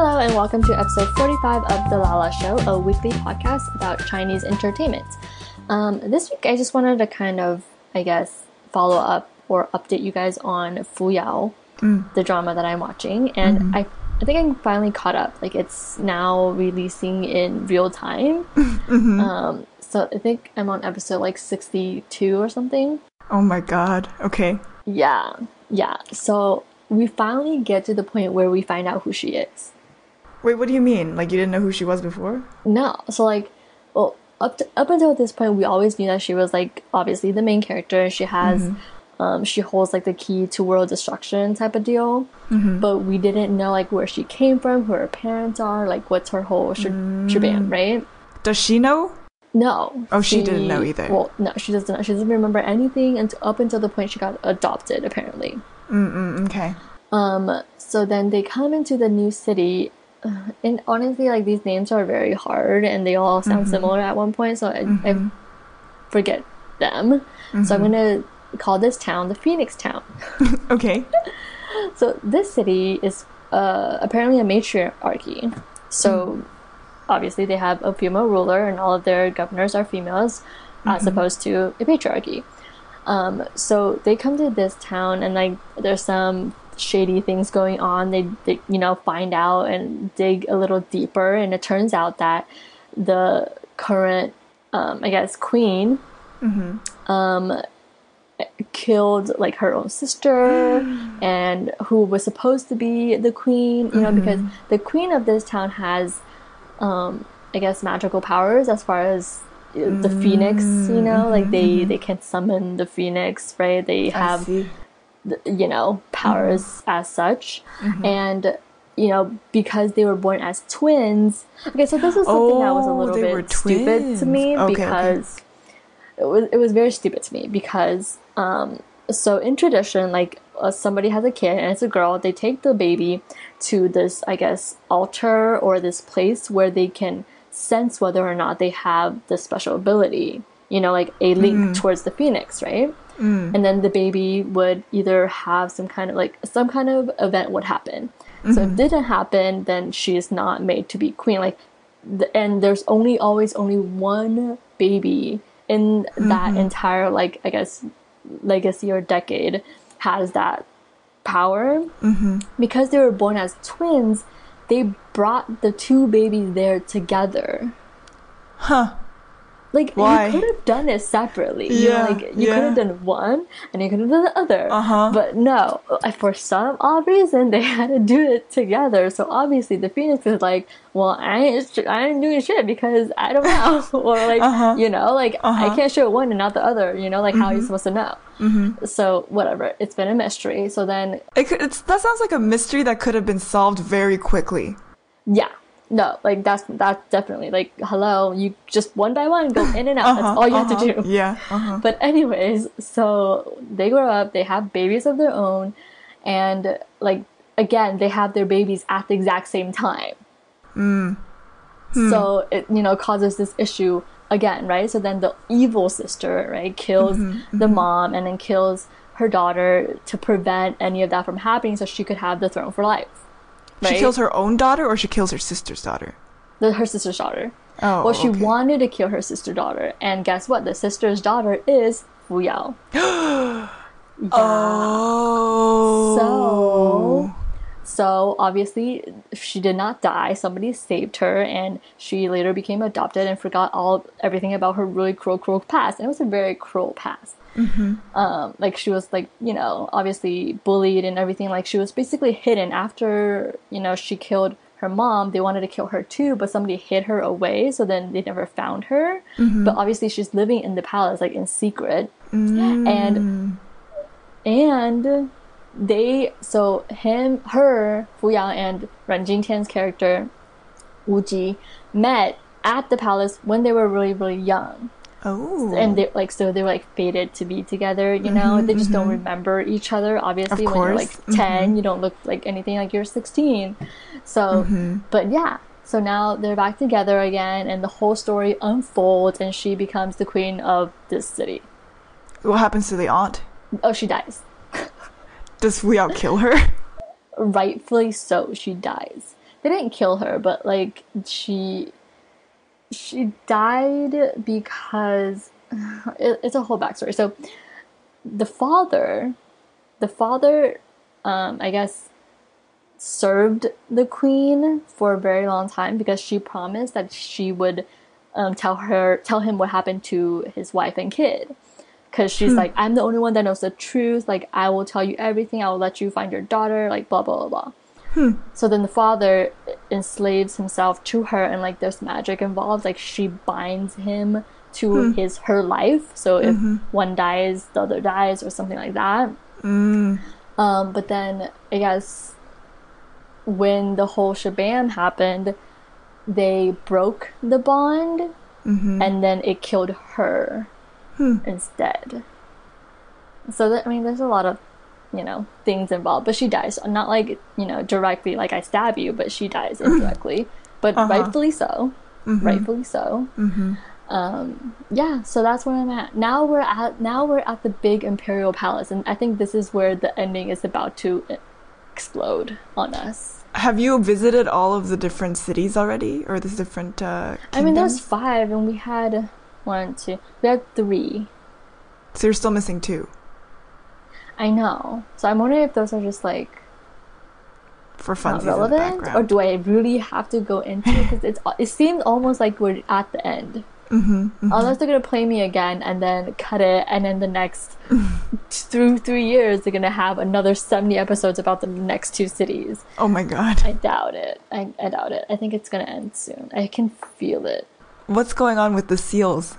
Hello, and welcome to episode 45 of The Lala Show, a weekly podcast about Chinese entertainment. Um, this week, I just wanted to kind of, I guess, follow up or update you guys on Fu Yao, the drama that I'm watching. And I, I think I'm finally caught up. Like, it's now releasing in real time. Um, so I think I'm on episode like 62 or something. Oh my god. Okay. Yeah, yeah. So we finally get to the point where we find out who she is. Wait, what do you mean? Like you didn't know who she was before? No, so like, well, up to, up until this point, we always knew that she was like obviously the main character. She has, um, she holds like the key to world destruction type of deal. But we didn't know like where she came from, who her parents are, like what's her whole sh- shebang, right? Does she know? No. Oh, she didn't know either. Well, no, she doesn't. know. She doesn't remember anything until up until the point she got adopted, apparently. Mm, okay. Um, so then they come into the new city, and honestly, like these names are very hard, and they all sound mm-hmm. similar at one point. So I, I mm-hmm. forget them. So I'm mm-hmm. gonna call this town the Phoenix Town. Okay. So this city is uh, apparently a matriarchy. So mm. obviously they have a female ruler, and all of their governors are females, as opposed to a patriarchy. Um, so they come to this town, and like there's some shady things going on. They, they you know find out and dig a little deeper, and it turns out that the current, um, I guess, queen um, killed like her own sister and who was supposed to be the queen you know because the queen of this town has um i guess magical powers as far as the phoenix you know like they they can summon the phoenix right? They have you know powers as such and you know because they were born as twins okay so this is something that was a Oh, little bit stupid to me. Okay, okay. because it was it was very stupid to me because um so in tradition like uh, somebody has a kid and it's a girl they take the baby to this i guess altar or this place where they can sense whether or not they have the special ability you know like a link Mm-hmm. towards the phoenix right Mm. and then the baby would either have some kind of like some kind of event would happen so Mm-hmm. if it didn't happen then she is not made to be queen like the, and there's only always only one baby in that Mm-hmm. entire like i guess legacy or decade has that power Mm-hmm. because they were born as twins they brought the two babies there together Huh. Like Why? you could have done it separately. you know, Yeah, like you could have done one and you could have done the other. Uh-huh. But no, for some odd reason they had to do it together. So obviously the Phoenix is like, well, I ain't, I ain't doing shit because I don't know, or like Uh-huh. you know, like I Uh-huh. can't show one and not the other. You know, like how are you supposed to know? Mm-hmm. So whatever, it's been a mystery. So then It could, it's, that sounds like a mystery that could have been solved very quickly. Yeah. No, like that's that's definitely like hello, you just one by one go in and out. That's all you have to uh-huh. do. Yeah. Uh-huh. But anyways, so they grow up, they have babies of their own, and like again, they have their babies at the exact same time. Hmm. So it you know causes this issue again, right? So then the evil sister, right, kills Mm-hmm, the mom and then kills her daughter to prevent any of that from happening so she could have the throne for life. Right? She kills her own daughter or she kills her sister's daughter? the, her sister's daughter. Oh, Well, she okay. wanted to kill her sister's daughter, and guess what? The sister's daughter is Fu Yao. yeah. Oh. So, so obviously, she did not die. Somebody saved her, and she later became adopted and forgot all everything about her really cruel, cruel past. And it was a very cruel past. Mm-hmm. Um, like she was like you know obviously bullied and everything. Like she was basically hidden after you know she killed her mom. They wanted to kill her too, but somebody hid her away, so then they never found her. Mm-hmm. But obviously, she's living in the palace like in secret, mm. and and they so him her Fu Yao and Ruan Jingtian's character Wu Ji met at the palace when they were really really young. Oh. and they like so they were like fated to be together you know? Mm-hmm, they just don't mm-hmm. remember each other obviously when you're like 10 mm-hmm. you don't look like anything like you're 16 so but yeah. So now they're back together again and the whole story unfolds and she becomes the queen of this city. What happens to the aunt? oh she dies Does Yao kill her? rightfully so she dies they didn't kill her, but like she she died because it, it's a whole backstory. So the father, the father, um, I guess, served the queen for a very long time because she promised that she would um, tell her tell him what happened to his wife and kid because she's hmm. like i'm the only one that knows the truth. Like i will tell you everything. I will let you find your daughter. Like blah blah blah blah. Hmm. So then the father enslaves himself to her and like there's magic involved. Like she binds him to hmm. his her life. So if mm-hmm. one dies the other dies or something like that. Mm. Um, but then i guess when the whole shabam happened they broke the bond. Mm-hmm. And then it killed her instead. So that, I mean, there's a lot of you know things involved, but she dies. Not like you know directly, like I stab you, but she dies indirectly, but rightfully so. Rightfully so. Um, yeah, so that's where I'm at. Now we're at now we're at the big imperial palace, and I think this is where the ending is about to explode on us. Have you visited all of the different cities already, or the different? Uh, I mean, there's five, and we had one, two, we had three. So you're still missing two I know. So I'm wondering if those are just like for not funsies in the relevant, or do I really have to go into it? Because it's it seems almost like we're at the end. Mm-hmm, Unless they're gonna play me again and then cut it, and then the next through three years they're gonna have another seventy episodes about the next two cities. Oh my god. I doubt it. I, I doubt it. I think it's gonna end soon. I can feel it. What's going on with the seals?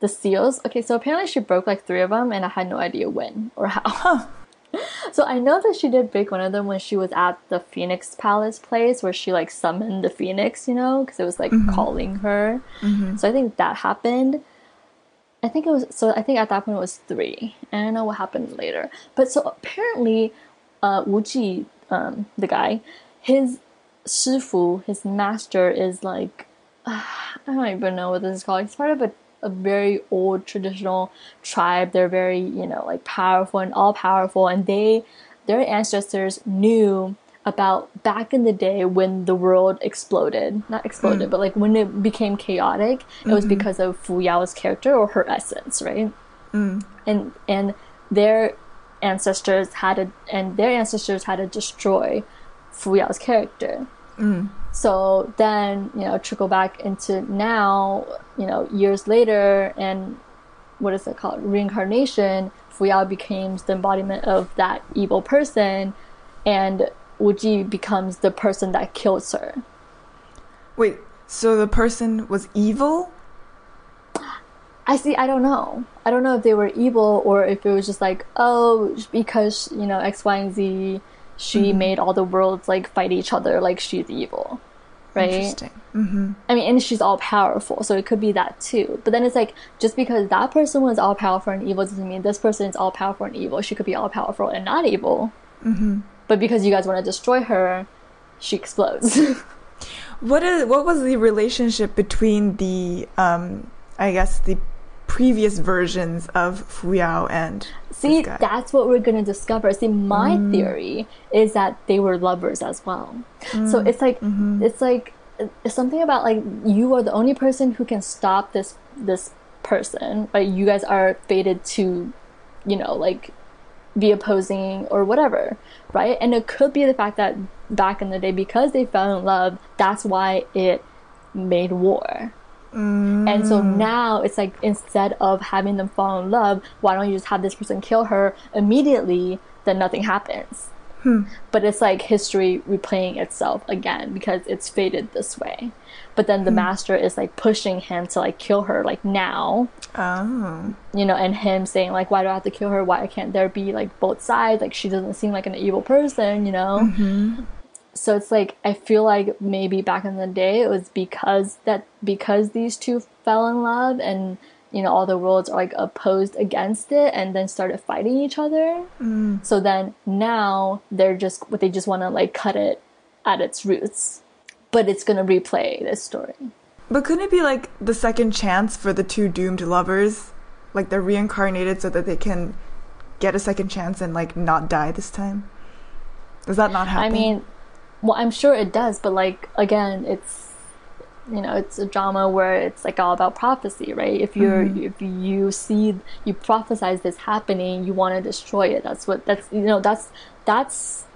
The seals. Okay, so apparently she broke like three of them, and I had no idea when or how. So I know that she did break one of them when she was at the Phoenix Palace place where she like summoned the Phoenix, you know, because it was like calling her. So I think that happened. I think it was so. I think at that point it was three. I don't know what happened later, but so apparently, uh, Wu Ji, um, the guy, his 师傅, his master is like I don't even know what this is called. It's part of a, a very old traditional tribe. They're very, you know, like powerful and all powerful. And they, their ancestors knew about back in the day when the world exploded. Not exploded, hmm. but like when it became chaotic, it was mm-hmm. because of Fu Yao's character or her essence, right? Mm. And and their ancestors had to, and their ancestors had to destroy Fu Yao's character. Mm. So then, you know, trickle back into now, you know, years later, and what is it called? Reincarnation. Fuyao becomes the embodiment of that evil person, and Wuji becomes the person that kills her. Wait, so the person was evil? I see. I don't know. I don't know if they were evil or if it was just like, oh, because you know X, Y, and Z, she made all the worlds like fight each other, like she's evil, right? Interesting. Mm-hmm. I mean, and she's all powerful, so it could be that too. But then it's like just because that person was all powerful and evil doesn't mean this person is all powerful and evil. She could be all powerful and not evil. Mm-hmm. But because you guys want to destroy her, she explodes. What is what was the relationship between the um I guess the previous versions of Fu Yao and See, that's what we're gonna discover. See, my mm. theory is that they were lovers as well. So mm. it's like mm-hmm. it's like it's something about like you are the only person who can stop this this person, right? You guys are fated to, you know, like be opposing or whatever, right? And it could be the fact that back in the day, because they fell in love, that's why it made war. And so mm. now it's like instead of having them fall in love, why don't you just have this person kill her immediately? Then nothing happens. Hmm. But it's like history replaying itself again because it's fated this way. But then the hmm. master is like pushing him to like kill her like now, Oh. you know, and him saying like, why do I have to kill her? Why can't there be like both sides? Like she doesn't seem like an evil person, you know. Mm-hmm. So it's like I feel like maybe back in the day it was because that because these two fell in love and you know all the worlds are like opposed against it and then started fighting each other. Mm. So then now they're just what they just want to like cut it at its roots, but it's gonna replay this story. But couldn't it be like the second chance for the two doomed lovers? Like they're reincarnated so that they can get a second chance and like not die this time? Does that not happen? I mean, well, I'm sure it does, but like again, it's you know, it's a drama where it's like all about prophecy, right? If you're Mm-hmm. if you see you prophesize this happening, you want to destroy it. That's what that's you know that's that's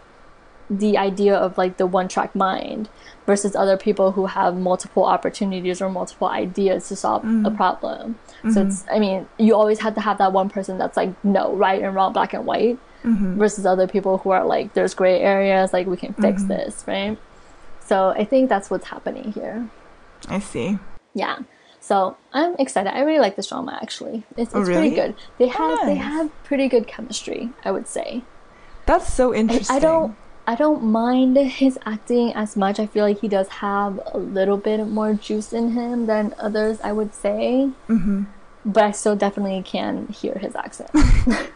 the idea of like the one track mind versus other people who have multiple opportunities or multiple ideas to solve a problem. So it's I mean, you always have to have that one person that's like no, right and wrong, black and white versus other people who are like there's gray areas, like we can fix this, right? So I think that's what's happening here. I see. Yeah. So I'm excited. I really like this drama actually. It's, Oh, really? pretty good. They have they have pretty good chemistry, I would say. That's so I, interesting. I don't I don't mind his acting as much. I feel like he does have a little bit more juice in him than others, I would say. Mm-hmm. But I still definitely can hear his accent.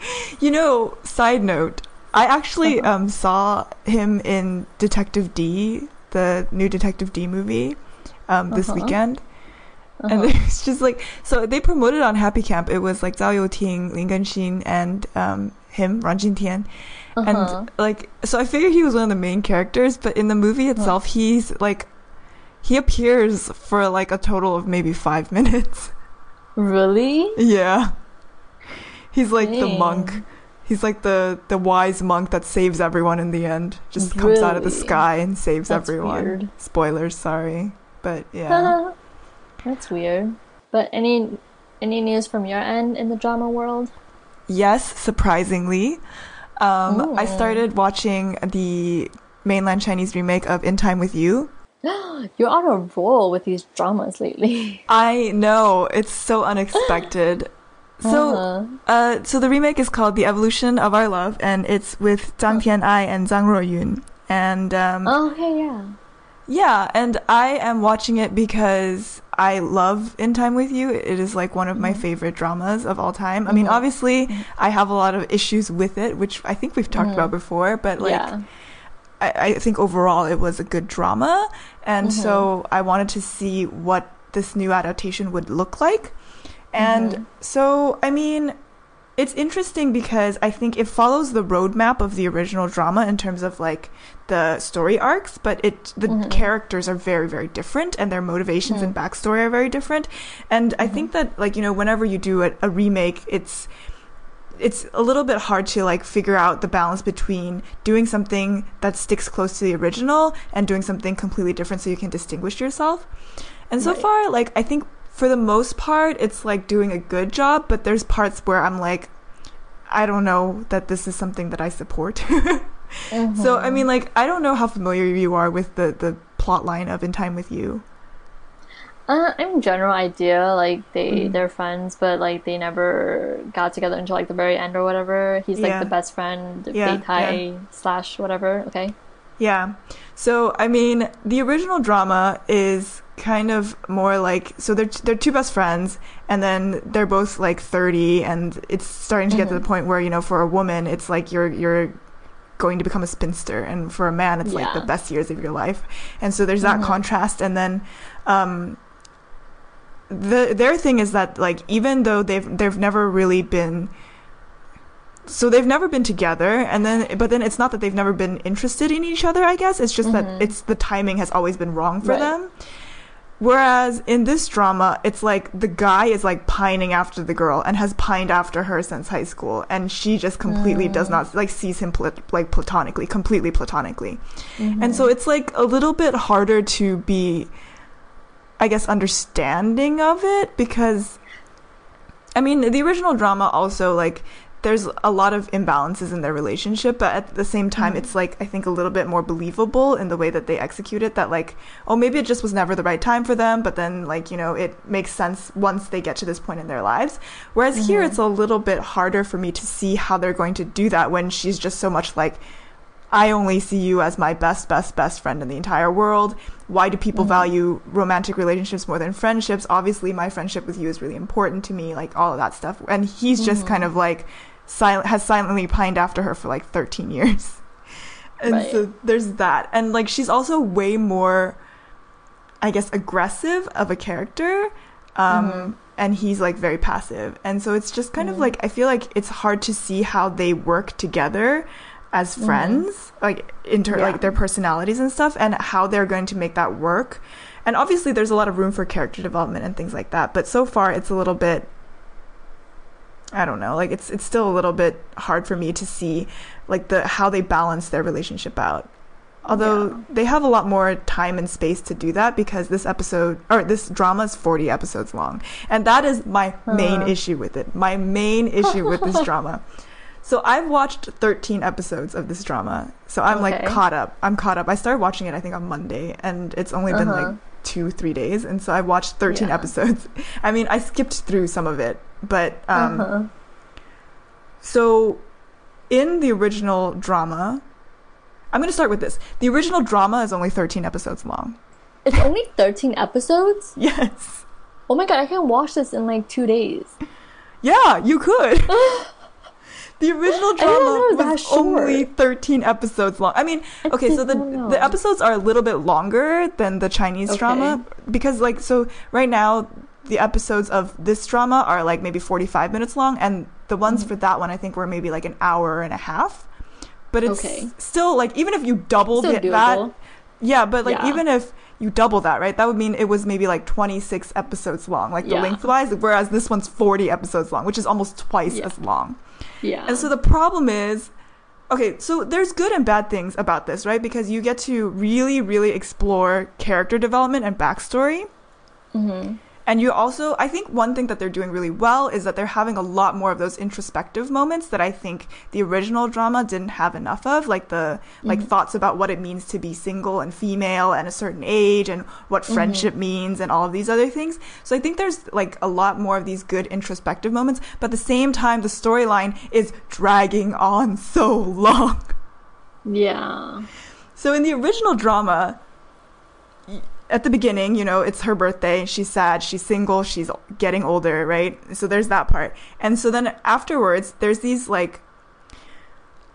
You know, side note, I actually Uh-huh. um, saw him in Detective Dee, the new Detective Dee movie, um, this Uh-huh. weekend. And it's just like, so they promoted on Happy Camp. It was like Zhao Youting, Lin and um, him, Ruan Jingtian. Uh-huh. And like, so I figured he was one of the main characters, but in the movie itself, he's like, he appears for like a total of maybe five minutes. really? Yeah. He's like the monk. He's like the the wise monk that saves everyone in the end. Just comes out of the sky and saves That's everyone. weird. Spoilers, sorry. But yeah. That's weird. But any any news from your end in the drama world? yes, surprisingly. Um I started watching the mainland Chinese remake of In Time with You. You're on a roll with these dramas lately. I know, it's so unexpected. So Uh-huh. Uh, so the remake is called The Evolution of Our Love, and it's with Zhang Tian'ai and Zhang Ruoyun. And um, Oh, okay, yeah. yeah, and I am watching it because I love In Time with You. It is like one of my favorite dramas of all time. I mean, Mhm. obviously, I have a lot of issues with it, which I think we've talked Mhm. about before, but like, yeah. I, I think overall it was a good drama, and Mhm. so I wanted to see what this new adaptation would look like. And Mhm. so, I mean, it's interesting because I think it follows the roadmap of the original drama in terms of like the story arcs, but it the Mhm. characters are very very different and their motivations and backstory are very different. And I think that like you know whenever you do a, a remake, it's it's a little bit hard to like figure out the balance between doing something that sticks close to the original and doing something completely different so you can distinguish yourself. And so Right. far, like I think for the most part, it's like doing a good job, but there's parts where I'm like, I don't know that this is something that I support. So I mean, like I don't know how familiar you are with the the plot line of In Time with You. Uh, I'm general idea like they Mhm. they're friends, but like they never got together until like the very end or whatever. He's like Yeah. the best friend, Yeah, Beitai slash whatever. Okay. Yeah. So I mean, the original drama is kind of more like so they're they're two best friends and then they're both like 30 and it's starting to get to the point where you know for a woman it's like you're you're going to become a spinster and for a man it's like the best years of your life. And so there's that Mhm. contrast and then um the their thing is that like even though they've they've never really been so they've never been together and then but then it's not that they've never been interested in each other i guess it's just Mhm. that it's the timing has always been wrong for Right. them whereas in this drama it's like the guy is like pining after the girl and has pined after her since high school and she just completely does not mm. like sees him plat- like platonically completely platonically. Mm-hmm. And so it's like a little bit harder to be i guess understanding of it because i mean the original drama also like there's a lot of imbalances in their relationship but at the same time mm-hmm. it's like i think a little bit more believable in the way that they execute it that like oh maybe it just was never the right time for them but then like you know it makes sense once they get to this point in their lives. Whereas here mm-hmm. it's a little bit harder for me to see how they're going to do that when she's just so much like I only see you as my best, best, best friend in the entire world. Why do people mm-hmm. value romantic relationships more than friendships? Obviously, my friendship with you is really important to me, like all of that stuff. And he's just kind of mm-hmm. like silent, has silently pined after her for like 13 years. And Right. so there's that. And like she's also way more, I guess, aggressive of a character. Um, mm-hmm. And he's like very passive. And so it's just kind of like, I feel like it's hard to see how they work together as friends, like inter Mm-hmm. Yeah. like their personalities and stuff, and how they're going to make that work. And obviously, there's a lot of room for character development and things like that. But so far, it's a little bit. I don't know. Like it's it's still a little bit hard for me to see, like the how they balance their relationship out. Although Yeah. they have a lot more time and space to do that because this episode or this drama is 40 episodes long. And that is my main Uh-huh. issue with it. My main issue with this drama. So I've watched 13 episodes of this drama. So I'm like caught up. I'm caught up. I started watching it I think on Monday and it's only been Uh-huh. like 2 3 days and so I watched 13 Yeah. episodes. I mean, I skipped through some of it, but um uh-huh. so in the original drama, I'm going to start with this. The original drama is only 13 episodes long. It's only 13 episodes? Yes. Oh my god, I can watch this in like two days. Yeah, you could. the original know drama was only 13 episodes long. I mean, I okay, so the know. the episodes are a little bit longer than the Chinese Okay. drama because like so right now the episodes of this drama are like maybe 45 minutes long and the ones Mm-hmm. for that one I think were maybe like an hour and a half. But it's Okay. still like even if you doubled it, that yeah, but like Yeah. even if you double that, right? That would mean it was maybe like 26 episodes long, like the Yeah. lengthwise, whereas this one's 40 episodes long, which is almost twice Yeah. as long. Yeah. And so the problem is okay, so there's good and bad things about this, right? Because you get to really, really explore character development and backstory. hmm And you also, I think one thing that they're doing really well is that they're having a lot more of those introspective moments that I think the original drama didn't have enough of, like the like mm-hmm. thoughts about what it means to be single and female and a certain age and what mm-hmm. friendship means and all of these other things. So I think there's like a lot more of these good introspective moments, but at the same time the storyline is dragging on so long. Yeah. So in the original drama, at the beginning, you know, it's her birthday. She's sad. She's single. She's getting older, right? So there's that part. And so then afterwards, there's these like,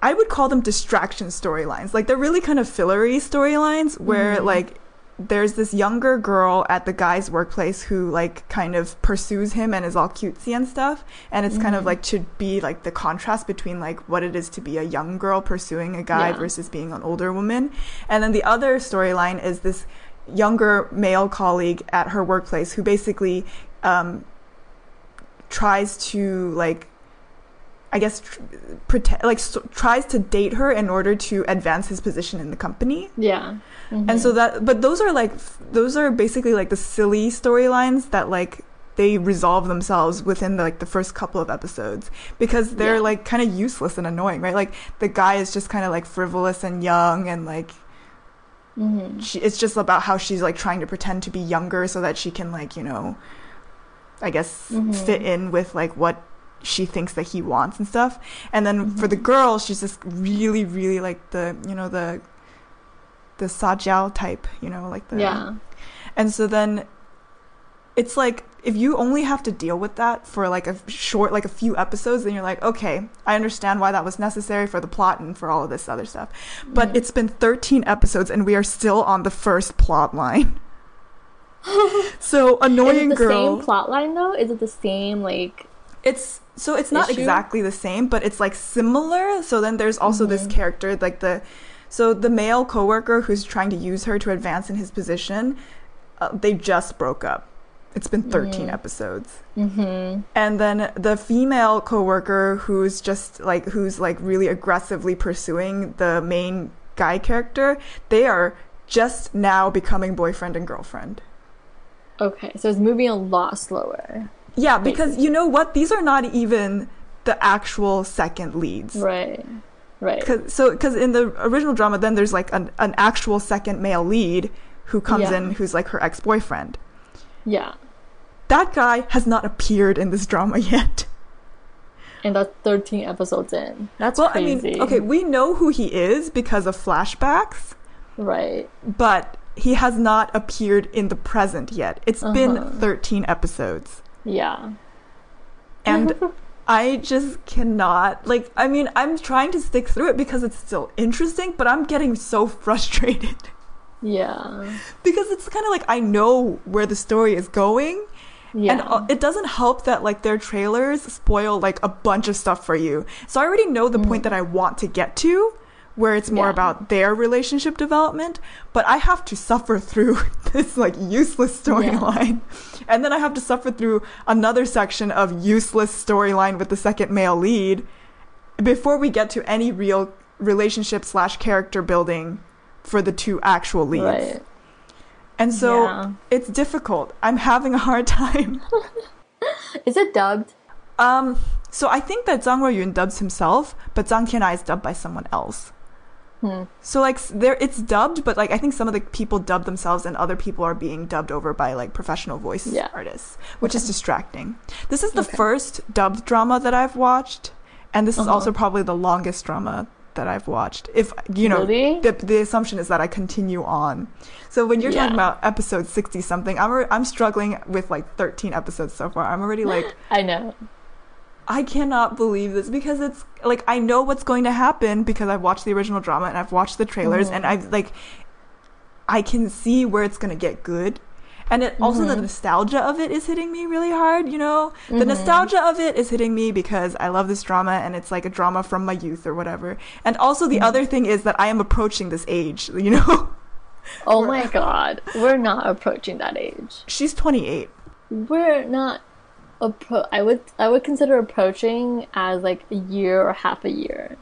I would call them distraction storylines. Like they're really kind of fillery storylines where mm-hmm. like there's this younger girl at the guy's workplace who like kind of pursues him and is all cutesy and stuff and it's kind of mm-hmm. like to be like the contrast between like what it is to be a young girl pursuing a guy Yeah. versus being an older woman and then the other storyline is this younger male colleague at her workplace who basically um, tries to like I guess tr- pretend like s tries to date her in order to advance his position in the company. Yeah. And so that but those are like f- those are basically like the silly storylines that like they resolve themselves within the, like the first couple of episodes because they're Yeah. like kind of useless and annoying, right? Like the guy is just kind of like frivolous and young and like hmm she it's just about how she's like trying to pretend to be younger so that she can like, you know, I guess Mhm. fit in with like what she thinks that he wants and stuff. And then for the girl, she's just really really like the, you know, the the Sajiao type, you know, like the Yeah. and so then it's like if you only have to deal with that for like a short like a few episodes then you're like okay i understand why that was necessary for the plot and for all of this other stuff but Mhm. it's been 13 episodes and we are still on the first plot line so annoying Is it the girl same plot line though? Is it the same like? it's so it's not issue? exactly the same but it's like similar so then there's also this Mhm. character like the so the male coworker who's trying to use her to advance in his position uh, they just broke up it's been 13 Mm. episodes Mm-hmm. and then the female coworker who's just like who's like really aggressively pursuing the main guy character they are just now becoming boyfriend and girlfriend Okay, so it's moving a lot slower. yeah because you know what these are not even the actual second leads Right. Right. Cause, so because in the original drama then there's like an, an actual second male lead who comes Yeah. in who's like her ex-boyfriend Yeah. That guy has not appeared in this drama yet And that's 13 episodes in. That's well crazy. i mean okay we know who he is because of flashbacks Right. but he has not appeared in the present yet It's Uh-huh. been 13 episodes Yeah. and I just cannot like I mean I'm trying to stick through it because it's still interesting but I'm getting so frustrated Yeah. because it's kind of like I know where the story is going Yeah. and uh, it doesn't help that like their trailers spoil like a bunch of stuff for you so I already know the point that I want to get to where it's more Yeah. about their relationship development, but I have to suffer through this like useless storyline. And then I have to suffer through another section of useless storyline with the second male lead before we get to any real relationship slash character building for the two actual leads. Right. And so Yeah. it's difficult. I'm having a hard time. Is it dubbed? Um, so I think that Zhang Ruoyun dubs himself, but Zhang Tianai is dubbed by someone else. Hmm. So like there, it's dubbed, but like I think some of the people dub themselves, and other people are being dubbed over by like professional voice Yeah. artists, which is distracting. This is the Okay. first dubbed drama that I've watched, and this is Uh-huh. also probably the longest drama that I've watched. If you know, Really? the the assumption is that I continue on. So when you're talking about episode sixty something, I'm alre- I'm struggling with like thirteen episodes so far. I'm already like. I know. I cannot believe this because it's like I know what's going to happen because I've watched the original drama and I've watched the trailers Mhm. and I've like I can see where it's going to get good. And it also the Mhm. nostalgia of it is hitting me really hard, you know? The Mhm. nostalgia of it is hitting me because I love this drama and it's like a drama from my youth or whatever. And also the Mhm. other thing is that I am approaching this age, you know? Oh my god. We're not approaching that age. She's 28. We're not appro- I would I would consider approaching as like a year or half a year.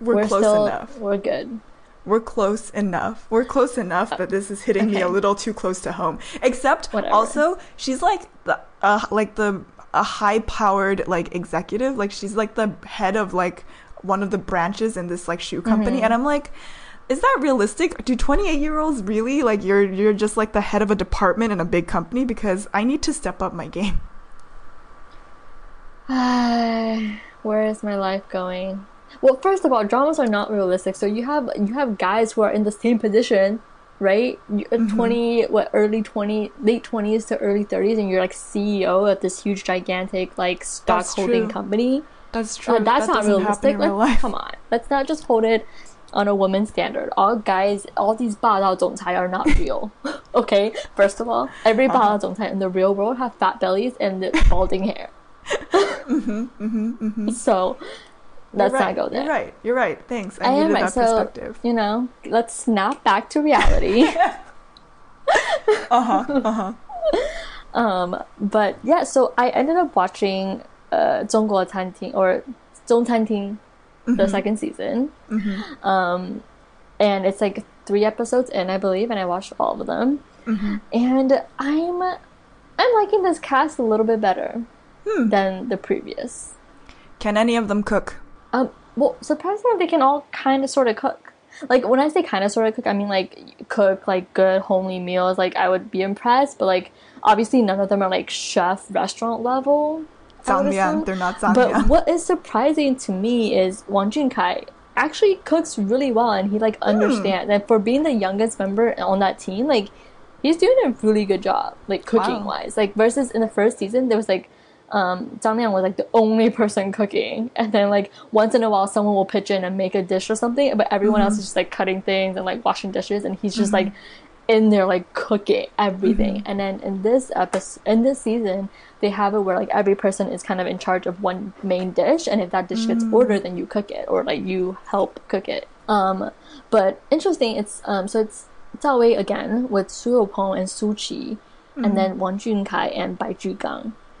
We're, close still enough. we're good. We're close enough. We're close enough that this is hitting me a little too close to home. Except Whatever. also she's like the uh, like the a high powered like executive. Like she's like the head of like one of the branches in this like shoe company Mhm. and I'm like is that realistic? Do 28 year olds really like you're you're just like the head of a department in a big company because I need to step up my game. Where is my life going? Well, first of all, dramas are not realistic. So you have you have guys who are in the same position, right? You're Mm-hmm. Twenty, what early twenty, late twenties to early thirties, and you're like CEO of this huge, gigantic like stock That's holding true. company. That's true. Uh, that's that not doesn't happen realistic. in real Let's, life. come on, let's not just hold it on a woman's standard. All guys, all these 霸道总裁 are not real. okay, first of all, every Uh-huh. 霸道总裁in the real world have fat bellies and balding hair. So let's You're right. not go there. You're right. You're right. Thanks. I, I needed am right. that So perspective. you know, let's snap back to reality. Uh-huh. Uh-huh. um, but yeah, so I ended up watching uh 中国餐厅 or 中餐厅 Mm-hmm. the second season. Um, and it's like three episodes in, I believe, and I watched all of them. Mm-hmm. And I'm I'm liking this cast a little bit better Hmm. than the previous. Can any of them cook? Um, well, surprisingly, they can all kind of sort of cook. Like when I say kind of sort of cook, I mean like cook like good homely meals. Like I would be impressed, but like obviously none of them are like chef restaurant level. Would They're not But what is surprising to me is Wang Junkai actually cooks really well, and he like Hmm. understands. And for being the youngest member on that team, like he's doing a really good job, like cooking wise. Like versus in the first season, there was like um, Zhang Liang was like the only person cooking, and then like once in a while someone will pitch in and make a dish or something, but everyone else is just like cutting things and like washing dishes, and he's just like in there like cooking everything. And then in this episode, in this season, they have it where like every person is kind of in charge of one main dish, and if that dish gets ordered, then you cook it or like you help cook it. Um, but interesting, it's um, so it's Zhao Wei again with Su Youpeng and Shu Qi, and then Wang Junkai and Bai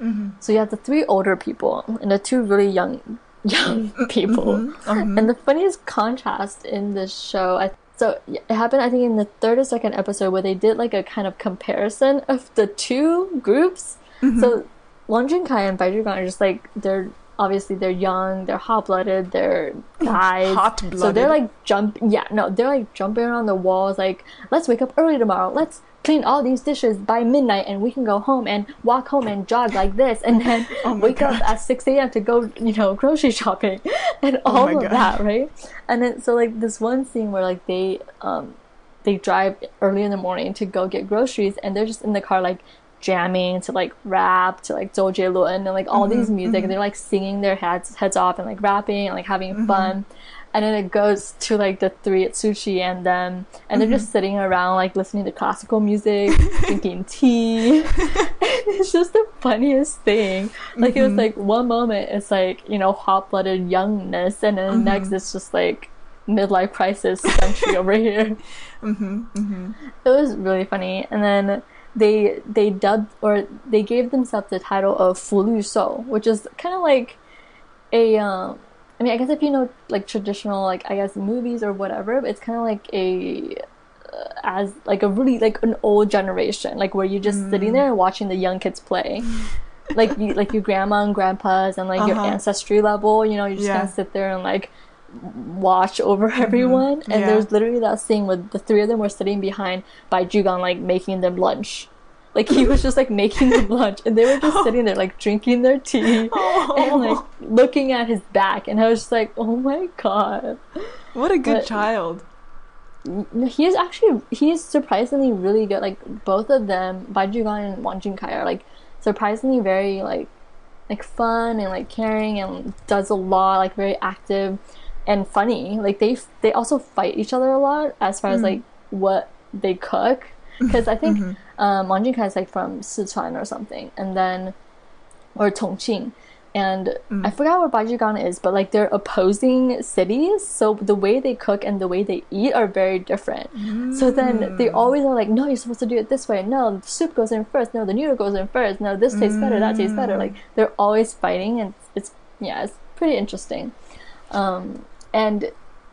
Jugang. So you have the three older people and the two really young young people. Mm-hmm. Mm-hmm. And the funniest contrast in this show, I, so it happened I think in the third or second episode where they did like a kind of comparison of the two groups. Mm-hmm. So Wang Junkai and Bai Jugang are just like they're obviously they're young, they're hot blooded, they're guys. Hot-blooded. So they're like jump yeah, no, they're like jumping around the walls like, let's wake up early tomorrow, let's clean all these dishes by midnight and we can go home and walk home and jog like this and then Oh wake up at 6 a.m. to go, you know, grocery shopping and all my of God. that, right? And then so like this one scene where like they um they drive early in the morning to go get groceries and they're just in the car like jamming to like rap to like Zhou Jielun and like all mm-hmm, these music and mm-hmm. they're like singing their heads heads off and like rapping and like having mm-hmm. fun. And then it goes to like the three at Shu Qi and them and they're just sitting around like listening to classical music, drinking tea. it's just the funniest thing. Like it was like one moment it's like, you know, hot blooded youngness and then the next it's just like midlife crisis century over here. Mm-hmm. Mm-hmm. It was really funny, and then they they dubbed or they gave themselves the title of Fu Lu Shou, which is kind of like a. Um, I mean, I guess if you know like traditional like I guess movies or whatever, it's kind of like a uh, as like a really like an old generation, like where you're just sitting there and watching the young kids play. like you, like your grandma and grandpas and like your Uh-huh. ancestry level, you know, you just Yeah. kind of sit there and like watch over mm-hmm. everyone. And Yeah. there's literally that scene where the three of them were sitting behind Bai Jugang, like making them lunch. Like he was just like making them lunch, and they were just sitting there like drinking their tea oh. and like looking at his back. And I was just like, oh my god. What a good But- child. No, he is actually he is surprisingly really good. Like both of them, Bai Jugang and Wang Junkai are like surprisingly very like like fun and like caring and does a lot like very active and funny. Like they they also fight each other a lot as far as hmm. like what they cook because I think mm-hmm. um, Wang Junkai is like from Sichuan or something, and then or Chongqing. And I mm. forgot where Bai Jugang is, but like they're opposing cities, so the way they cook and the way they eat are very different. So then they mm. always are like, no, you're supposed to do it this way. No, the soup goes in first. No, the noodle goes in first. No, this tastes better. That tastes better. Mm. Like they're always fighting, and it's yeah, it's pretty interesting. Um, and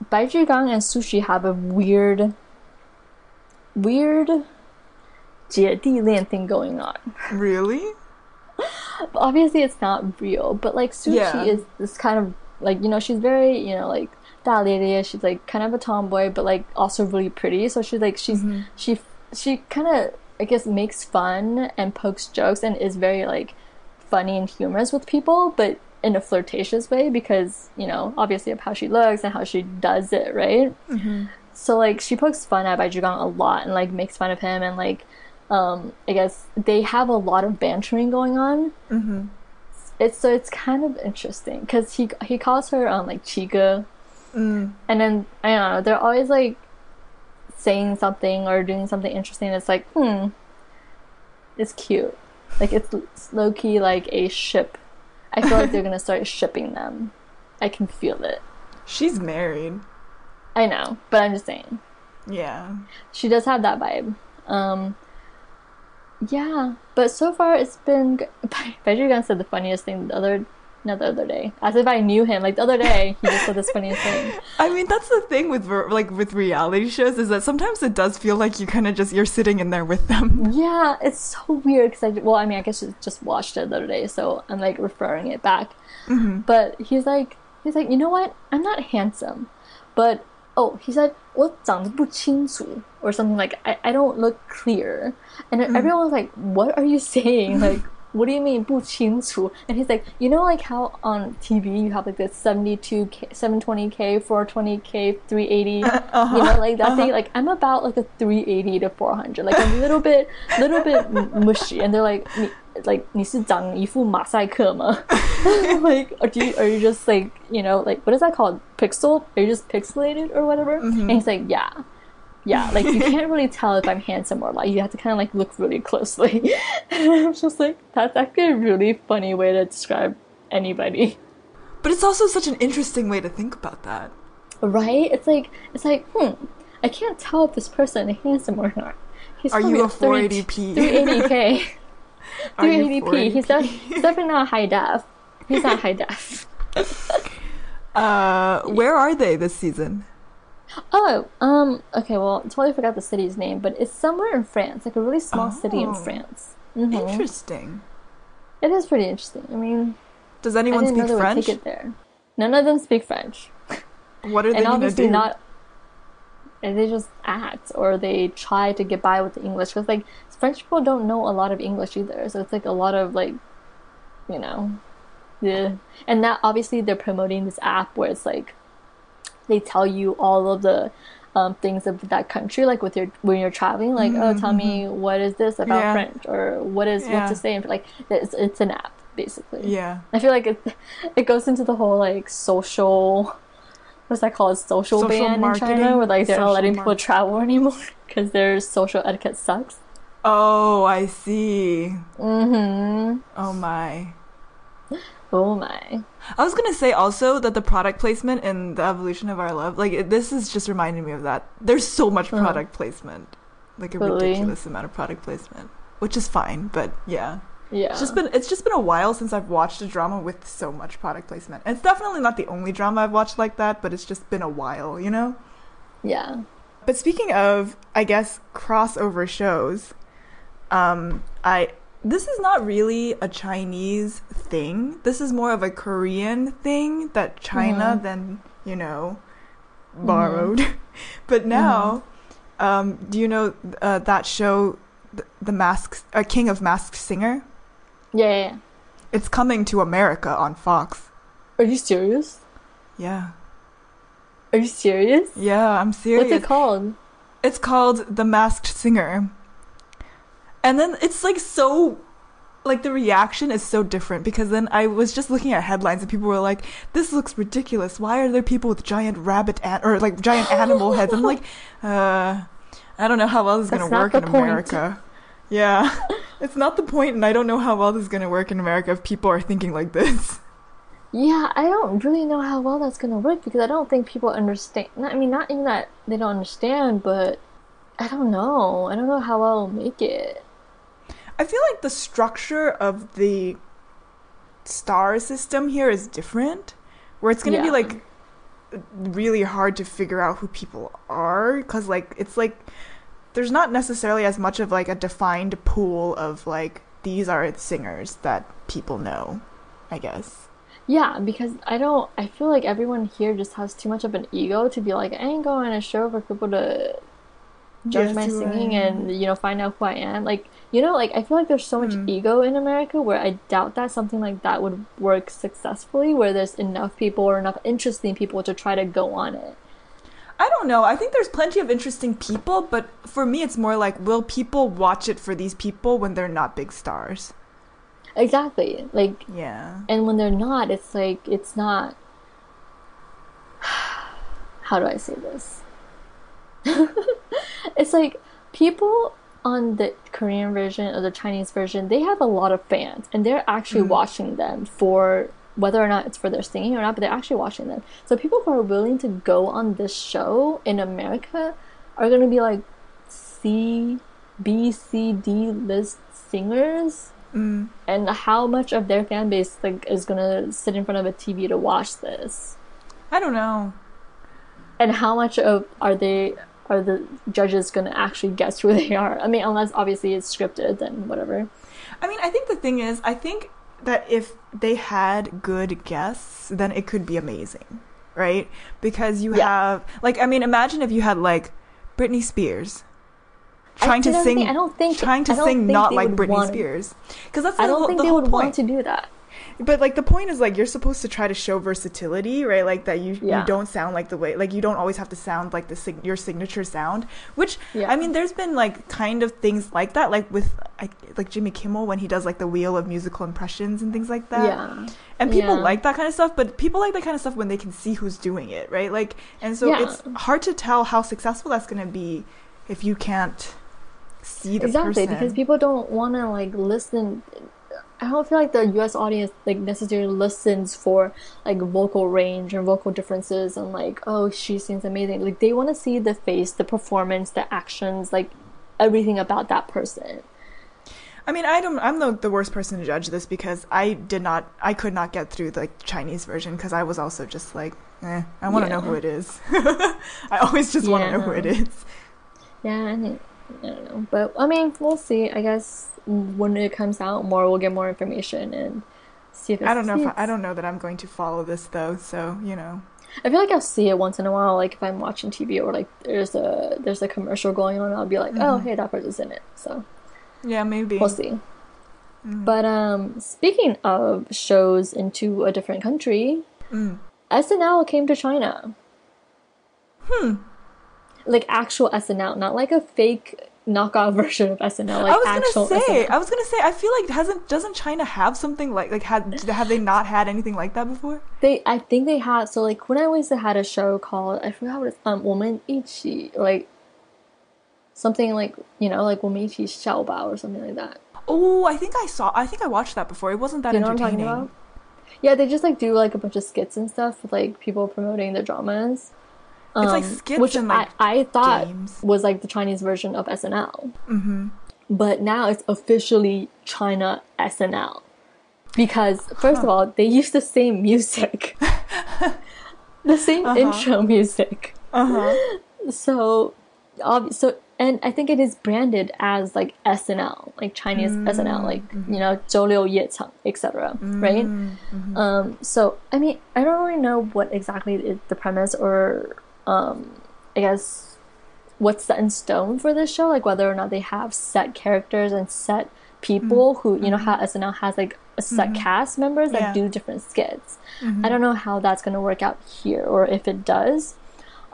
Bai Jugang and Shu Qi have a weird, weird 姐弟恋 thing going on. Really? obviously, it's not real, but like Shu Qi yeah. is this kind of like, you know, she's very, you know, like that she's like kind of a tomboy, but like also really pretty. So she's like, she's, mm-hmm. she, she kind of, I guess, makes fun and pokes jokes and is very like funny and humorous with people, but in a flirtatious way because you know obviously of how she looks and how she does it, right? So like she pokes fun at Bai Jugang a lot and like makes fun of him and like um I guess they have a lot of bantering going on. Mm-hmm. It's so it's kind of interesting because he he calls her um like Chica, Mm. and then I don't know they're always like saying something or doing something interesting. It's like hmm, it's cute, like it's, it's low key like a ship. I feel like they're gonna start shipping them. I can feel it. She's married. I know, but I'm just saying. Yeah. she does have that vibe. Um, yeah, but so far it's been. g- Bai Jugang said the funniest thing the other, not the other day, as if I knew him. Like the other day, he just said this funniest thing. I mean, that's the thing with ver- like with reality shows is that sometimes it does feel like you kind of just you're sitting in there with them. Yeah, it's so weird because I well, I mean, I guess I just watched it the other day, so I'm like referring it back. But he's like, he's like, you know what? I'm not handsome, but oh, he said 我长得不清楚 or something like I, I don't look clear, and then everyone was like, what are you saying? Like. What do you mean 不清楚? And he's like, you know, like how on TV you have like this 72k, 720k, 420k, 380, you know, like that thing. Like I'm about like a 380 to 400, like a little bit, little bit m- mushy. And they're like, 你 like 你是长一副马赛克吗? like, or do you, are you just like, you know, like what is that called? Pixel? Are you just pixelated or whatever? And he's like, yeah. Yeah, like you can't really tell if I'm handsome or not. You have to kind of like look really closely. and I'm just like, that's actually a really funny way to describe anybody. But it's also such an interesting way to think about that. Right? It's like it's like, hmm, I can't tell if this person is handsome or not. He's Are you a 30 480p? 380k. 380p. He's, def- he's definitely not high def. He's not high def. Uh, where are they this season? Oh, um, okay, well, totally forgot the city's name, but it's somewhere in France, like a really small city in Oh. France. Mhm. Interesting. It is pretty interesting. I mean, Does anyone speak French? take it there. None of them speak French. What are they and gonna obviously do? not and they just act or they try to get by with the english because like french people don't know a lot of english either so it's like a lot of like you know yeah and that obviously they're promoting this app where it's like they tell you all of the um, things of that country like with your when you're traveling like oh tell me what is this about Yeah. french or what is Yeah. what to say and like it's, it's an app basically Yeah. I feel like it it goes into the whole like social what's that called social, Social ban in marketing? China where like they're not Social letting people travel anymore because their social etiquette sucks. Oh, I see. Mm-hmm. Oh my. Oh my. I was gonna say also that the product placement in the evolution of our love, like it, this is just reminding me of that. There's so much Uh-huh. product placement, like a Totally. ridiculous amount of product placement, which is fine. But yeah, Yeah. it's just been it's just been a while since I've watched a drama with so much product placement. And it's definitely not the only drama I've watched like that, but it's just been a while, you know. yeah. But speaking of, I guess crossover shows, um, I this is not really a Chinese thing. This is more of a Korean thing that China Mhm. then you know borrowed. but now, um, do you know uh, that show, the, the Masked, uh, King of Masked Singer? Yeah, yeah, yeah. It's coming to America on Fox. Are you serious? Yeah, Are you serious? yeah, I'm serious. What's it called? It's called The Masked Singer. And then it's like so like the reaction is so different because then I was just looking at headlines and people were like, "This looks ridiculous. Why are there people with giant rabbit an- or like giant animal heads?" I'm like, "Uh, I don't know how well this is going to work in point. America." Yeah. it's not the point and I don't know how well this is going to work in America if people are thinking like this. Yeah, I don't really know how well that's gonna work because I don't think people understand. I mean, not even that they don't understand, but I don't know. I don't know how well it'll make it. I feel like the structure of the star system here is different, where it's going to be like really hard to figure out who people are because like it's like there's not necessarily as much of like a defined pool of like these are singers that people know, I guess. Yeah, because I don't. I feel like everyone here just has too much of an ego to be like, I ain't going on a show for people to judge Guess my singing and you know find out who I am. Like you know, like I feel like there's so much Hmm. ego in America where I doubt that something like that would work successfully. Where there's enough people or enough interesting people to try to go on it. I don't know. I think there's plenty of interesting people, but for me, it's more like, will people watch it for these people when they're not big stars? Exactly. Like Yeah. and when they're not it's like it's not how do i say this it's like people on the korean version or the chinese version they have a lot of fans and they're actually watching them for whether or not it's for their singing or not but they're actually watching them so people who are willing to go on this show in america are going to be like c b c d list singers Mm. and how much of their fan base like is gonna sit in front of a TV to watch this, I don't know. and how much of are they are the judges gonna actually guess who they are? I mean, unless obviously it's scripted, then whatever. I mean, I think the thing is, I think that if they had good guests, then it could be amazing, right? Because you Yeah. have, like, I mean, imagine if you had like Britney Spears trying to sing, think- I don't think- trying to sing not like Britney want- Spears, because that's the I don't think the they whole would point. want to do that. But like the point is like you're supposed to try to show versatility, right? Like that you Yeah. you don't sound like the way like you don't always have to sound like the sig- your signature sound. Which Yeah. I mean, there's been like kind of things like that, like with I, like Jimmy Kimmel when he does like the wheel of musical impressions and things like that. yeah, And people Yeah. like that kind of stuff, but people like that kind of stuff when they can see who's doing it, right? Like, and so it's hard to tell how successful that's going to be if you can't see the exactly person. because people don't want to like listen. I don't feel like the U.S. audience like necessarily listens for like vocal range and vocal differences and like oh she sings amazing. Like they want to see the face, the performance, the actions, like everything about that person. I mean, I don't. I'm the, the worst person to judge this because I did not. I could not get through the Chinese version because I was also just like, eh, I want to know who it is. I always just want to know who it is. Yeah. is. Yeah, I think I don't know, but I mean we'll see. I guess when it comes out more, we'll get more information and see if I don't know if I, I don't know that I'm going to follow this though. So you know, I feel like I'll see it once in a while, like if I'm watching TV or like there's a there's a commercial going on, I'll be like, oh Mhm. hey, that person's in it. So yeah, maybe. we'll see. Mhm. But um, speaking of shows into a different country, Mm. SNL came to China. Hmm like actual SNL, not like a fake knockoff version of SNL. Like I was gonna say, SNL. I was gonna say, I feel like hasn't doesn't China have something like like had have they not had anything like that before? They, I think they had. So like when I was, they had a show called I forgot what it's um Woman Ichi like something like you know like Woman Ichi Xiaobao or something like that. Oh, I think I saw. I think I watched that before. It wasn't that you know entertaining. Yeah, they just like do like a bunch of skits and stuff with like people promoting their dramas. It's like Um, skits which and, like, I, I thought games. was like the Chinese version of SNL. Mm-hmm. But now it's officially China SNL because first of all, they use the same music, the same intro music. Uh-huh. So, ob- so and I think it is branded as like SNL, like Chinese SNL, like you know 周六夜场, etc. Right? Um, so I mean, I don't really know what exactly is the premise or um, I guess what's set in stone for this show, like whether or not they have set characters and set people who you know how SNL has like a set cast members that Yeah. do different skits. I don't know how that's going to work out here or if it does.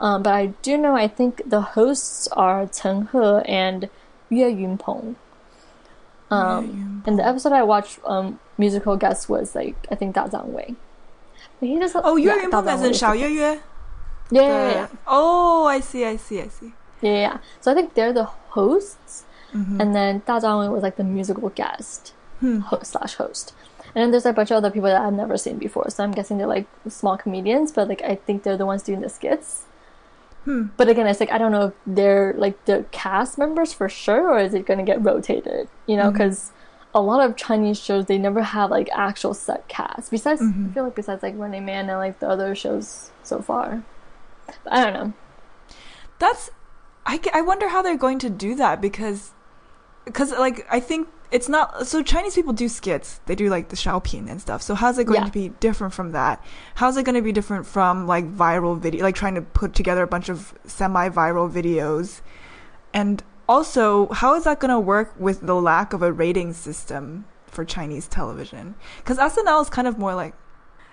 Um, but I do know I think the hosts are Chen He and Yue Yunpeng. Um, and the episode I watched, um, musical guest was like I think Da Zhang Wei. But he just Oh, yeah, Yue Da Yunpeng as in. Xiao Yue Yue? Yeah, yeah, yeah, Oh, I see, I see, I see. yeah, yeah, yeah. So I think they're the hosts, Mm-hmm. and then Da Zhang was like the musical guest Hmm. host slash host. And then there's a bunch of other people that I've never seen before. So I'm guessing they're like small comedians, but like I think they're the ones doing the skits. Hmm. But again, it's like I don't know if they're like the cast members for sure, or is it going to get rotated? You know, Mm-hmm. because a lot of Chinese shows they never have like actual set cast. Besides, Mm-hmm. I feel like besides like Running Man and like the other shows so far. But I don't know. That's I, I wonder how they're going to do that because because like I think it's not so Chinese people do skits. They do like the Xiaopin and stuff. So how's it going Yeah. to be different from that? How's it going to be different from like viral video like trying to put together a bunch of semi-viral videos? And also how is that going to work with the lack of a rating system for Chinese television? Because SNL is kind of more like